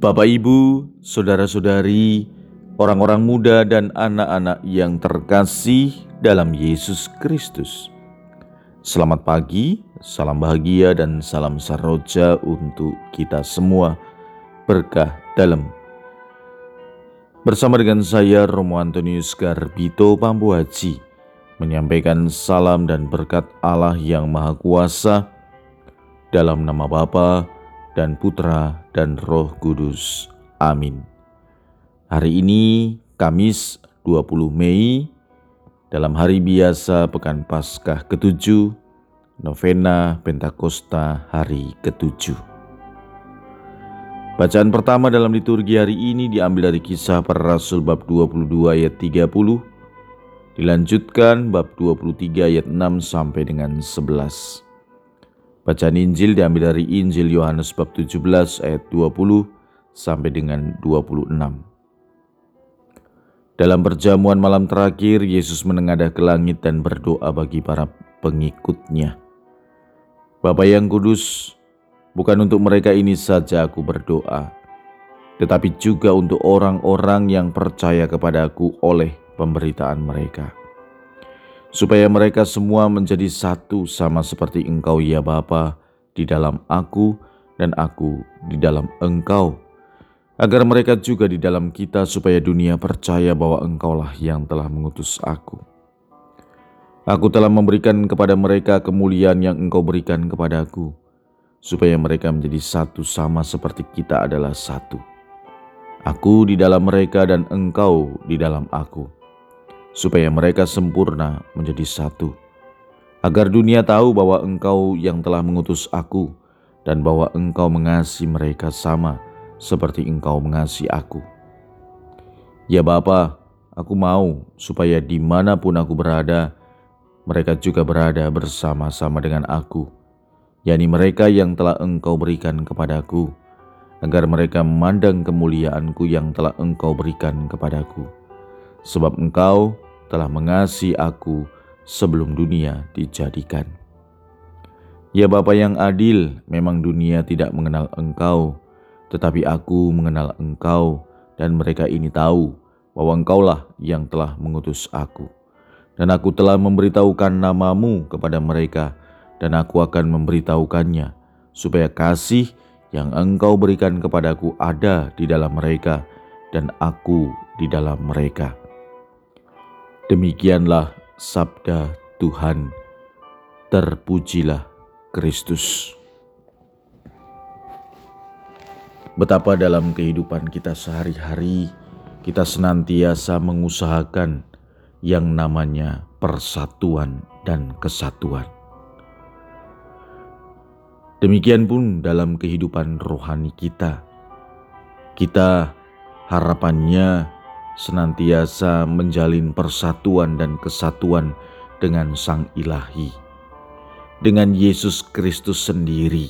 Bapak, Ibu, saudara-saudari, orang-orang muda, dan anak-anak yang terkasih dalam Yesus Kristus. Selamat pagi, salam bahagia, dan salam saroja untuk kita semua. Berkah dalam bersama dengan saya Romo Antonius Garbito Pambuaji menyampaikan salam dan berkat Allah yang Maha Kuasa dalam nama Bapa dan Putra dan Roh Kudus. Amin. Hari ini Kamis 20 Mei dalam hari biasa Pekan Paskah ke-7 Novena Pentakosta hari ke-7. Bacaan pertama dalam liturgi hari ini diambil dari kisah para rasul bab 22 ayat 30 dilanjutkan bab 23 ayat 6 sampai dengan 11. Bacaan Injil diambil dari Injil Yohanes bab 17 ayat 20 sampai dengan 26. Dalam perjamuan malam terakhir, Yesus menengadah ke langit dan berdoa bagi para pengikutnya. Bapa yang kudus, bukan untuk mereka ini saja aku berdoa, tetapi juga untuk orang-orang yang percaya kepadaku oleh pemberitaan mereka supaya mereka semua menjadi satu sama seperti Engkau ya Bapa di dalam aku dan aku di dalam Engkau agar mereka juga di dalam kita supaya dunia percaya bahwa Engkaulah yang telah mengutus aku. Aku telah memberikan kepada mereka kemuliaan yang Engkau berikan kepadaku, supaya mereka menjadi satu sama seperti kita adalah satu. Aku di dalam mereka dan Engkau di dalam aku supaya mereka sempurna menjadi satu, agar dunia tahu bahwa Engkau yang telah mengutus aku, dan bahwa Engkau mengasihi mereka sama seperti Engkau mengasihi aku. Ya Bapa, aku mau supaya di mana pun aku berada, mereka juga berada bersama-sama dengan aku, yakni mereka yang telah Engkau berikan kepadaku, agar mereka memandang kemuliaanku yang telah Engkau berikan kepadaku sebab Engkau telah mengasihi aku sebelum dunia dijadikan. Ya Bapa yang adil, memang dunia tidak mengenal Engkau, tetapi aku mengenal Engkau dan mereka ini tahu bahwa Engkaulah yang telah mengutus aku. Dan aku telah memberitahukan namamu kepada mereka dan aku akan memberitahukannya supaya kasih yang engkau berikan kepadaku ada di dalam mereka dan aku di dalam mereka Demikianlah sabda Tuhan. Terpujilah Kristus. Betapa dalam kehidupan kita sehari-hari kita senantiasa mengusahakan yang namanya persatuan dan kesatuan. Demikian pun dalam kehidupan rohani kita. Kita harapannya senantiasa menjalin persatuan dan kesatuan dengan Sang Ilahi, dengan Yesus Kristus sendiri.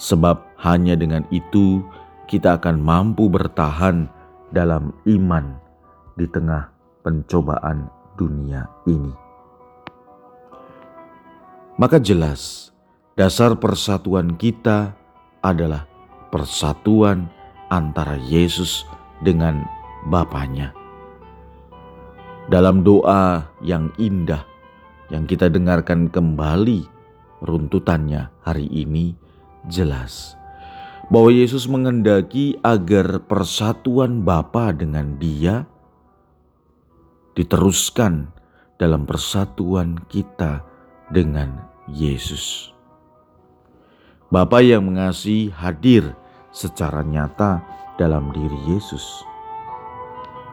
Sebab hanya dengan itu kita akan mampu bertahan dalam iman di tengah pencobaan dunia ini. Maka jelas dasar persatuan kita adalah persatuan antara Yesus dengan Bapaknya. Dalam doa yang indah yang kita dengarkan kembali runtutannya hari ini jelas bahwa Yesus mengendaki agar persatuan Bapa dengan Dia diteruskan dalam persatuan kita dengan Yesus. Bapa yang mengasihi hadir secara nyata dalam diri Yesus.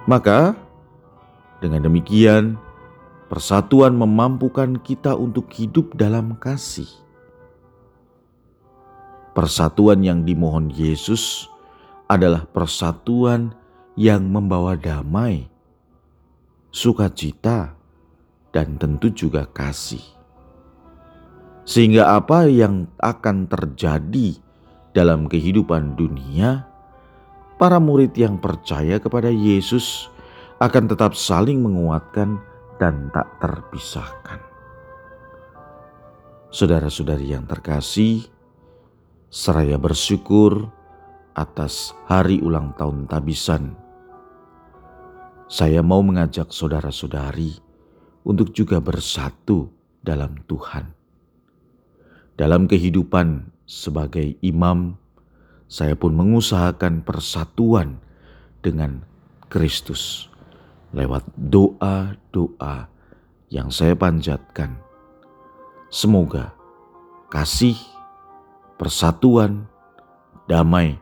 Maka, dengan demikian, persatuan memampukan kita untuk hidup dalam kasih. Persatuan yang dimohon Yesus adalah persatuan yang membawa damai, sukacita, dan tentu juga kasih. Sehingga apa yang akan terjadi dalam kehidupan dunia para murid yang percaya kepada Yesus akan tetap saling menguatkan dan tak terpisahkan. Saudara-saudari yang terkasih, seraya bersyukur atas hari ulang tahun Tabisan. Saya mau mengajak saudara-saudari untuk juga bersatu dalam Tuhan. Dalam kehidupan sebagai imam, saya pun mengusahakan persatuan dengan Kristus lewat doa-doa yang saya panjatkan. Semoga kasih, persatuan, damai,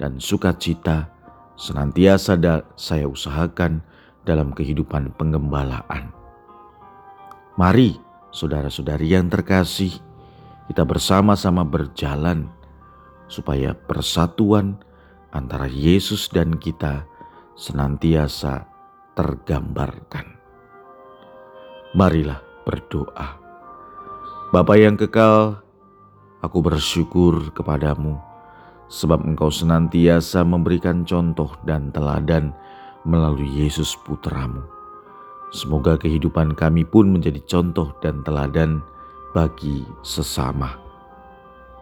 dan sukacita senantiasa saya usahakan dalam kehidupan penggembalaan. Mari, saudara-saudari yang terkasih, kita bersama-sama berjalan supaya persatuan antara Yesus dan kita senantiasa tergambarkan. Marilah berdoa. Bapa yang kekal, aku bersyukur kepadamu sebab engkau senantiasa memberikan contoh dan teladan melalui Yesus putramu. Semoga kehidupan kami pun menjadi contoh dan teladan bagi sesama.